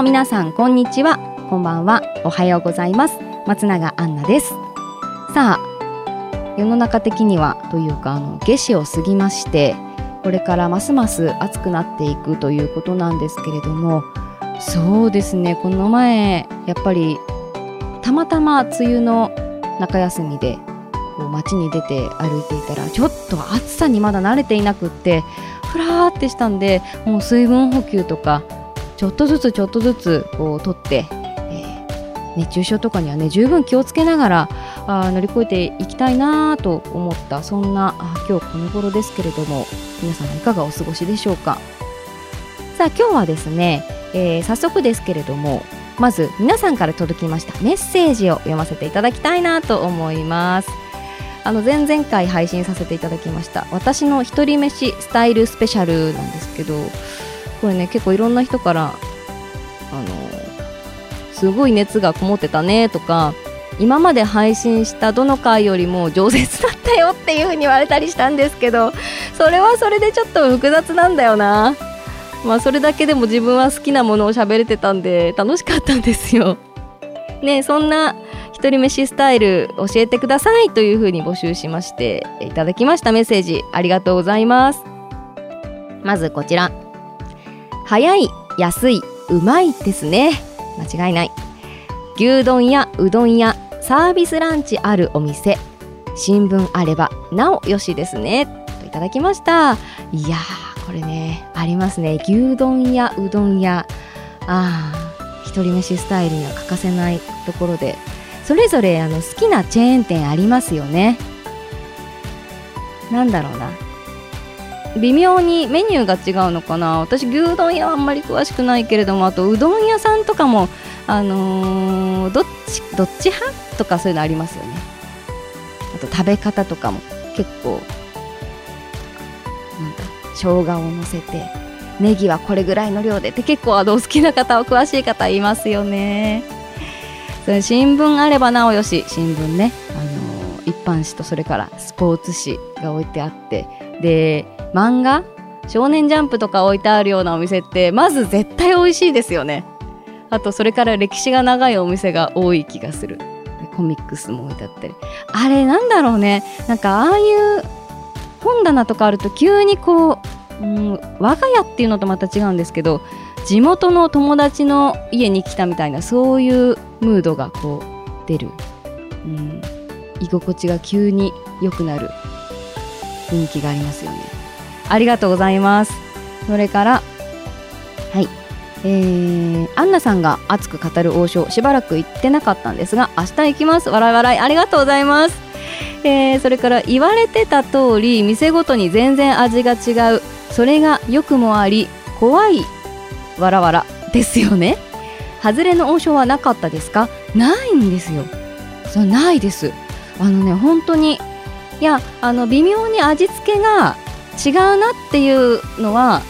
も皆さんこんにちは。こんばんは。おはようございます。松永杏奈です。さあ世の中的にはというかあの夏至を過ぎましてこれからますます暑くなっていくということなんですけれどもそうですね。この前やっぱりたまたま梅雨の中休みでこう街に出て歩いていたらちょっと暑さにまだ慣れていなくってふらーってしたんでもう水分補給とかちょっとずつちょっとずつこう取って、えー、熱中症とかにはね十分気をつけながらあ乗り越えていきたいなと思ったそんなあ今日この頃ですけれども皆さんいかがお過ごしでしょうか。さあ今日はですね、えー、早速ですけれどもまず皆さんから届きましたメッセージを読ませていただきたいなと思います。あの前々回配信させていただきました私の一人飯スタイルスペシャルなんですけどこれね結構いろんな人からあのすごい熱がこもってたねとか今まで配信したどの回よりも饒舌だったよっていう風に言われたりしたんですけどそれはそれでちょっと複雑なんだよな。まあそれだけでも自分は好きなものを喋れてたんで楽しかったんですよ。ねそんな一人飯スタイル教えてくださいという風に募集しましていただきましたメッセージありがとうございます。まずこちら。早い安いうまいですね。間違いない。牛丼やうどんやサービスランチあるお店新聞あればなおよしですね。といただきました。いやーこれねありますね。牛丼やうどんやああ一人飯スタイルには欠かせないところでそれぞれあの好きなチェーン店ありますよね。なんだろうな。微妙にメニューが違うのかな。私牛丼屋はあんまり詳しくないけれどもあとうどん屋さんとかもあのー、どっちどっち派とかそういうのありますよね。あと食べ方とかも結構なんか生姜をのせてネギはこれぐらいの量でって結構あの好きな方は詳しい方いますよね。それ新聞あればなおよし新聞ね、あのー、一般紙とそれからスポーツ紙が置いてあって。で漫画少年ジャンプとか置いてあるようなお店ってまず絶対美味しいですよね。あとそれから歴史が長いお店が多い気がする。コミックスも置いてあったり。あれなんだろうね。なんかああいう本棚とかあると急にこう、うん、我が家っていうのとまた違うんですけど地元の友達の家に来たみたいなそういうムードがこう出る、うん、居心地が急に良くなる。雰囲気がありますよね。ありがとうございます。それからはい。えー、アンナさんが熱く語る王将しばらく行ってなかったんですが明日行きます。笑い笑い。ありがとうございます、えー、それから言われてた通り店ごとに全然味が違う。それが良くもあり怖い。わらわら。ですよね。外れの王将はなかったですか？ないんですよ。そうないです。あのね本当にいやあの微妙に味付けが違うなっていうのは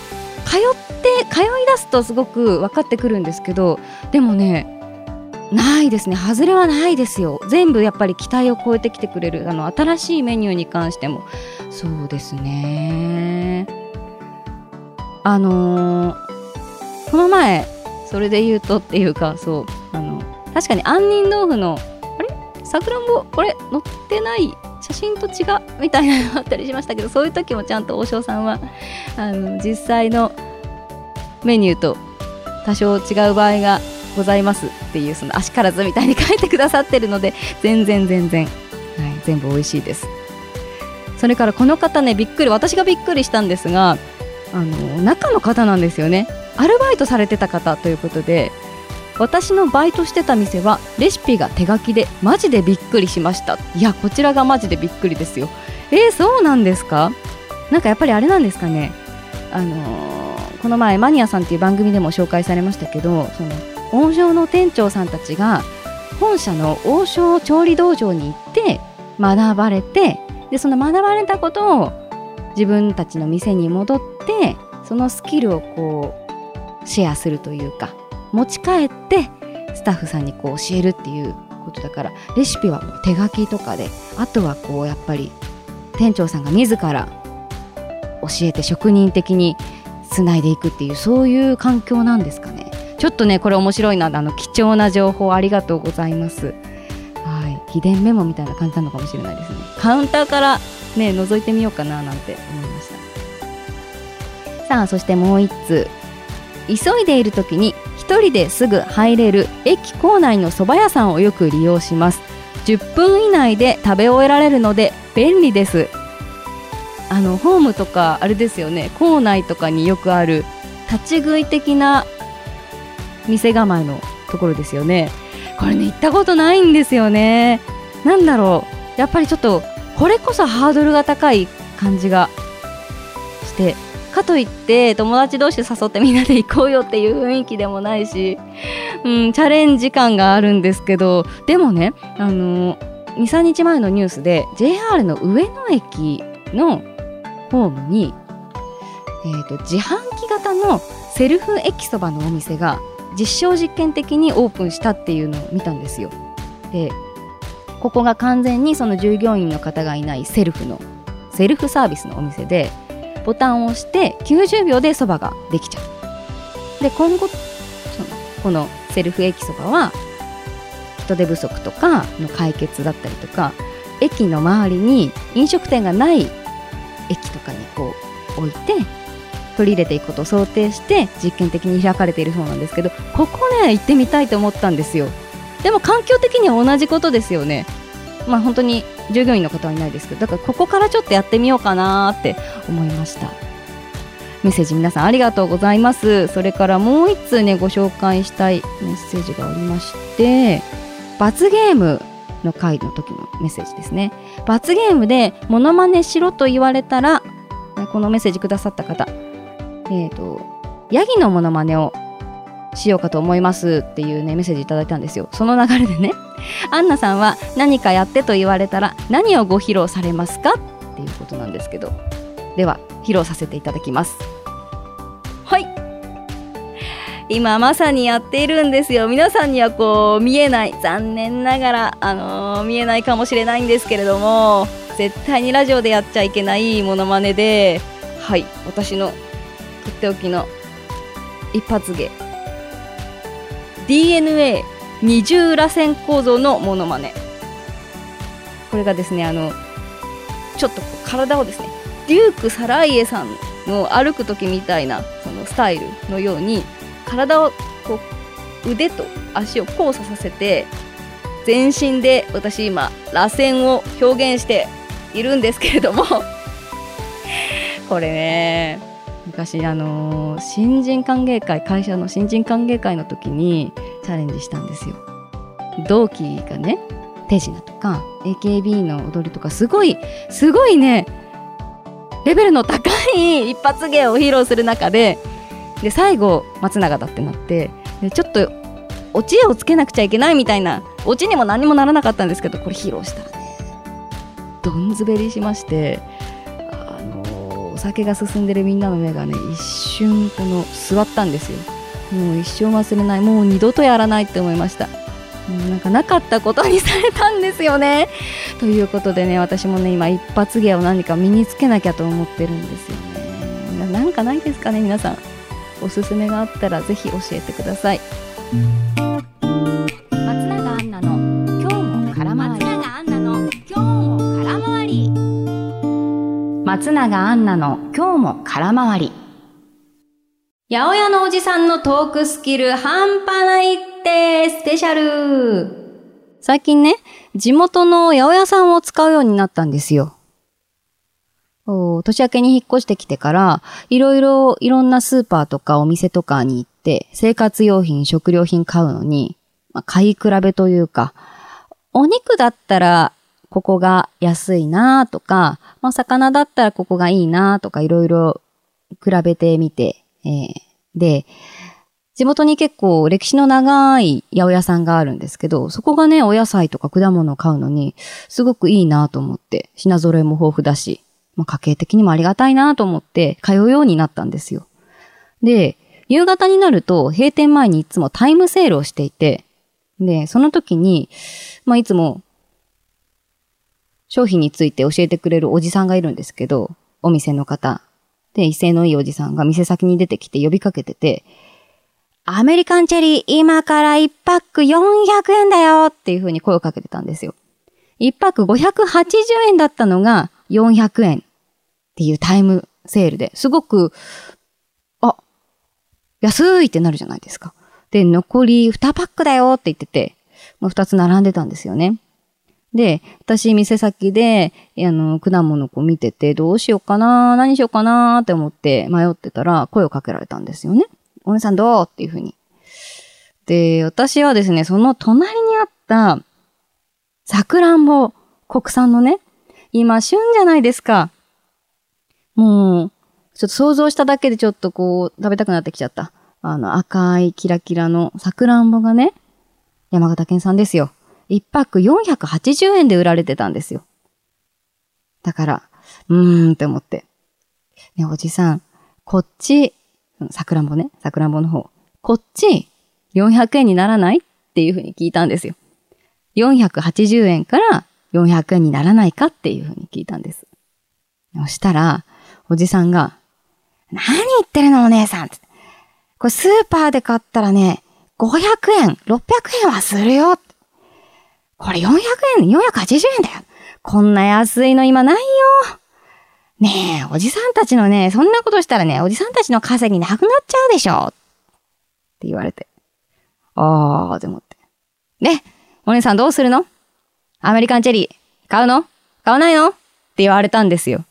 通って通い出すとすごく分かってくるんですけどでもねないですね。外れはないですよ。全部やっぱり期待を超えてきてくれるあの新しいメニューに関しても。そうですね。あのーこの前それで言うとっていうかそうあの確かに杏仁豆腐のあれ？さくらんぼ？これ？載ってない写真と違うみたいなのあったりしましたけどそういう時もちゃんと王将さんはあの実際のメニューと多少違う場合がございますっていうその足からずみたいに書いてくださってるので全然全然、はい、全部美味しいです。それからこの方ねびっくり私がびっくりしたんですがあの中の方なんですよね。アルバイトされてた方ということで私のバイトしてた店はレシピが手書きでマジでびっくりしました。いやこちらがマジでびっくりですよ。えー、そうなんですか？なんかやっぱりあれなんですかね？あのー、この前マニアさんっていう番組でも紹介されましたけどその王将の店長さんたちが本社の王将調理道場に行って学ばれてでその学ばれたことを自分たちの店に戻ってそのスキルをこうシェアするというか持ち帰ってスタッフさんにこう教えるっていうことだからレシピはもう手書きとかであとはこうやっぱり店長さんが自ら教えて職人的につないでいくっていうそういう環境なんですかね。ちょっとねこれ面白いなあの貴重な情報ありがとうございます。はい。秘伝メモみたいな感じなのかもしれないですね。カウンターからね覗いてみようかななんて思いました。さあそしてもう一通。急いでいる時に一人ですぐ入れる駅構内の蕎麦屋さんをよく利用します。10分以内で食べ終えられるので便利です。あのホームとかあれですよね。構内とかによくある立ち食い的な店構えのところですよね。これね行ったことないんですよね。なんだろう。やっぱりちょっとこれこそハードルが高い感じがして。かといって友達同士で誘ってみんなで行こうよっていう雰囲気でもないし、うん、チャレンジ感があるんですけどでもねあの23日前のニュースで JR の上野駅のホームに、えーと、自販機型のセルフ駅そばのお店が実証実験的にオープンしたっていうのを見たんですよ。でここが完全にその従業員の方がいないセルフのセルフサービスのお店でボタンを押して90秒でそばができちゃう。で今後そのこのセルフ駅そばは人手不足とかの解決だったりとか駅の周りに飲食店がない駅とかにこう置いて取り入れていくことを想定して実験的に開かれているそうなんですけどここね行ってみたいと思ったんですよでも環境的には同じことですよねまあ本当に従業員の方はいないですけどだからここからちょっとやってみようかなって思いました。メッセージ皆さんありがとうございます。それからもう一通ねご紹介したいメッセージがありまして罰ゲームの回の時のメッセージですね。罰ゲームでモノマネしろと言われたらこのメッセージくださった方えっ、ー、とヤギのモノマネをしようかと思いますっていうねメッセージいただいたんですよ。その流れでねアンナさんは何かやってと言われたら何をご披露されますかっていうことなんですけどでは披露させていただきます。はい。今まさにやっているんですよ。皆さんにはこう見えない残念ながらあのー、見えないかもしれないんですけれども絶対にラジオでやっちゃいけないモノマネではい。私のとっておきの一発芸。DNA 二重らせん構造のモノマネ。これがですねあのちょっと体をですねデューク・サライエさんの歩く時みたいなそのスタイルのように体をこう腕と足を交差させて全身で私今螺旋を表現しているんですけれども。これね昔あのー、新人歓迎会会社の新人歓迎会の時にチャレンジしたんですよ。同期がね手品とか AKB の踊りとかすごいすごいねレベルの高い 一発芸を披露する中でで最後松永だってなってでちょっとオチをつけなくちゃいけないみたいなオチにも何もならなかったんですけどこれ披露した。らねどんずべりしまして酒が進んでるみんなの目がね一瞬この座ったんですよ。もう一生忘れない。もう二度とやらないって思いました。もうなんかなかったことにされたんですよね。ということでね私もね今一発芸を何か身につけなきゃと思ってるんですよね。なんかないですかね皆さん。おすすめがあったらぜひ教えてください。松永アンナの今日も空回り。八百屋のおじさんのトークスキル半端ないってスペシャル最近ね、地元の八百屋さんを使うようになったんですよ。年明けに引っ越してきてから、いろいろいろんなスーパーとかお店とかに行って、生活用品、食料品買うのに、まあ、買い比べというか、お肉だったらここが安いなとか、まあ、魚だったらここがいいなとかいろいろ比べてみて、えー、で、地元に結構歴史の長い八百屋さんがあるんですけど、そこがね、お野菜とか果物を買うのに、すごくいいなと思って、品揃えも豊富だし、まあ、家計的にもありがたいなと思って、通うようになったんですよ。で、夕方になると閉店前にいつもタイムセールをしていて、で、その時に、まあ、いつも商品について教えてくれるおじさんがいるんですけど、お店の方。で、威勢のいいおじさんが店先に出てきて呼びかけてて、アメリカンチェリー今から1パック400円だよっていう風に声をかけてたんですよ。1パック580円だったのが400円っていうタイムセールですごく、あ、安いってなるじゃないですか。で、残り2パックだよって言ってて、もう2つ並んでたんですよね。で、私、店先で、あの、果物を見てて、どうしようかな何しようかなって思って迷ってたら、声をかけられたんですよね。お姉さんどう？っていうふうに。で、私はですね、その隣にあった、さくらんぼ、国産のね、今、旬じゃないですか。もう、ちょっと想像しただけでちょっとこう、食べたくなってきちゃった。あの、赤いキラキラのさくらんぼがね、山形県産ですよ。1パック480円で売られてたんですよ。だから、うーんって思って。ね、おじさん、こっち、さくらんぼね、さくらんぼの方。こっち、400円にならないっていうふうに聞いたんですよ。480円から400円にならないかっていうふうに聞いたんです。そしたら、おじさんが、何言ってるのお姉さんこれスーパーで買ったらね、500円、600円はするよ。これ400円、480円だよ。こんな安いの今ないよ。ねえ、おじさんたちのね、そんなことしたらね、おじさんたちの稼ぎなくなっちゃうでしょ。って言われて。あー、って思って。ね、お姉さんどうするの？アメリカンチェリー、買うの？買わないの？って言われたんですよ。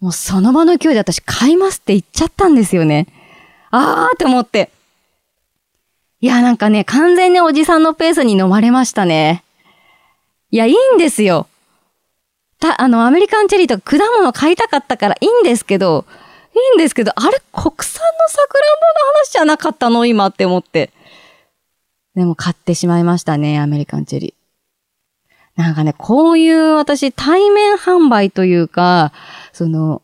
もうその場の勢いで私買いますって言っちゃったんですよね。あーって思って。いや、なんかね、完全におじさんのペースに飲まれましたね。いや、いいんですよ。た、あの、アメリカンチェリーとか果物買いたかったからいいんですけど、いいんですけど、あれ、国産のさくらんぼの話じゃなかったの？今って思って。でも買ってしまいましたね、アメリカンチェリー。なんかね、こういう私、対面販売というか、その、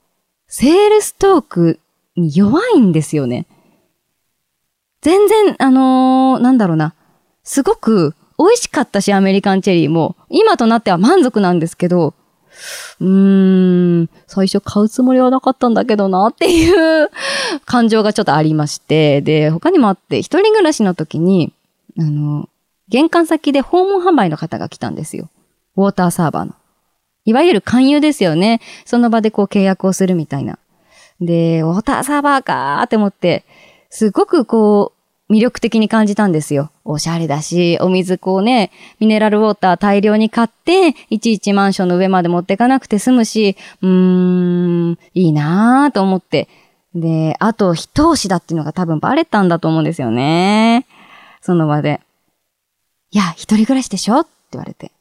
セールストークに弱いんですよね。全然、あのー、なんだろうな。すごく美味しかったし、アメリカンチェリーも。今となっては満足なんですけど、うーん、最初買うつもりはなかったんだけどなっていう感情がちょっとありまして、で、他にもあって、一人暮らしの時に、あの、玄関先で訪問販売の方が来たんですよ。ウォーターサーバーの。いわゆる勧誘ですよね。その場でこう契約をするみたいな。で、ウォーターサーバーかーって思って、すごくこう、魅力的に感じたんですよ。おしゃれだし、お水こうね、ミネラルウォーター大量に買って、いちいちマンションの上まで持ってかなくて済むし、うーん、いいなーと思って。で、あと、一押しだっていうのが多分バレたんだと思うんですよね。その場で。いや、一人暮らしでしょって言われて。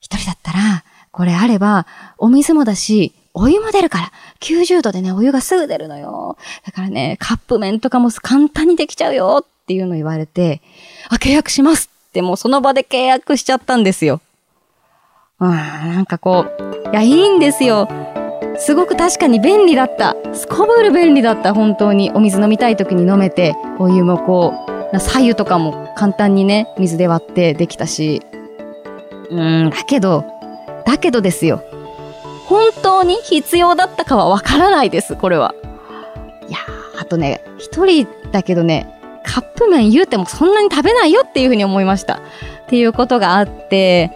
一人だったら、これあれば、お水もだし、お湯も出るから、90度でね、お湯がすぐ出るのよ。だからね、カップ麺とかも簡単にできちゃうよっていうの言われて、あ、契約しますってもうその場で契約しちゃったんですよ。うん、なんかこう、いや、いいんですよ。すごく確かに便利だった。すこぶる便利だった、本当に。お水飲みたい時に飲めて、お湯もこう、左右とかも簡単にね、水で割ってできたし。うん、だけど、だけどですよ。本当に必要だったかはわからないです、これは。いやあとね、一人だけどね、カップ麺言うてもそんなに食べないよっていうふうに思いました。っていうことがあって、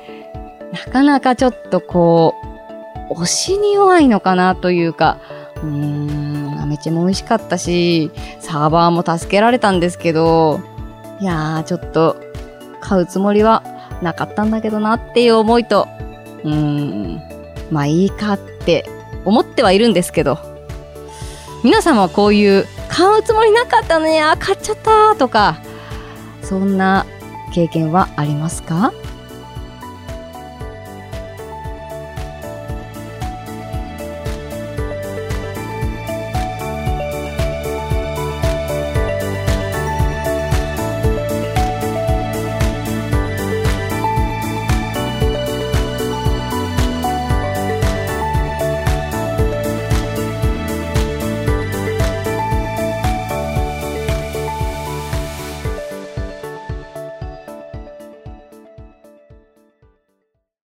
なかなかちょっとこう、推しに弱いのかなというか、うーん、めちゃも美味しかったし、サーバーも助けられたんですけど、いやー、ちょっと、買うつもりはなかったんだけどなっていう思いと、うーん、まあいいかって思ってはいるんですけど、皆さんはこういう買うつもりなかったのに、あ、買っちゃったとか、そんな経験はありますか？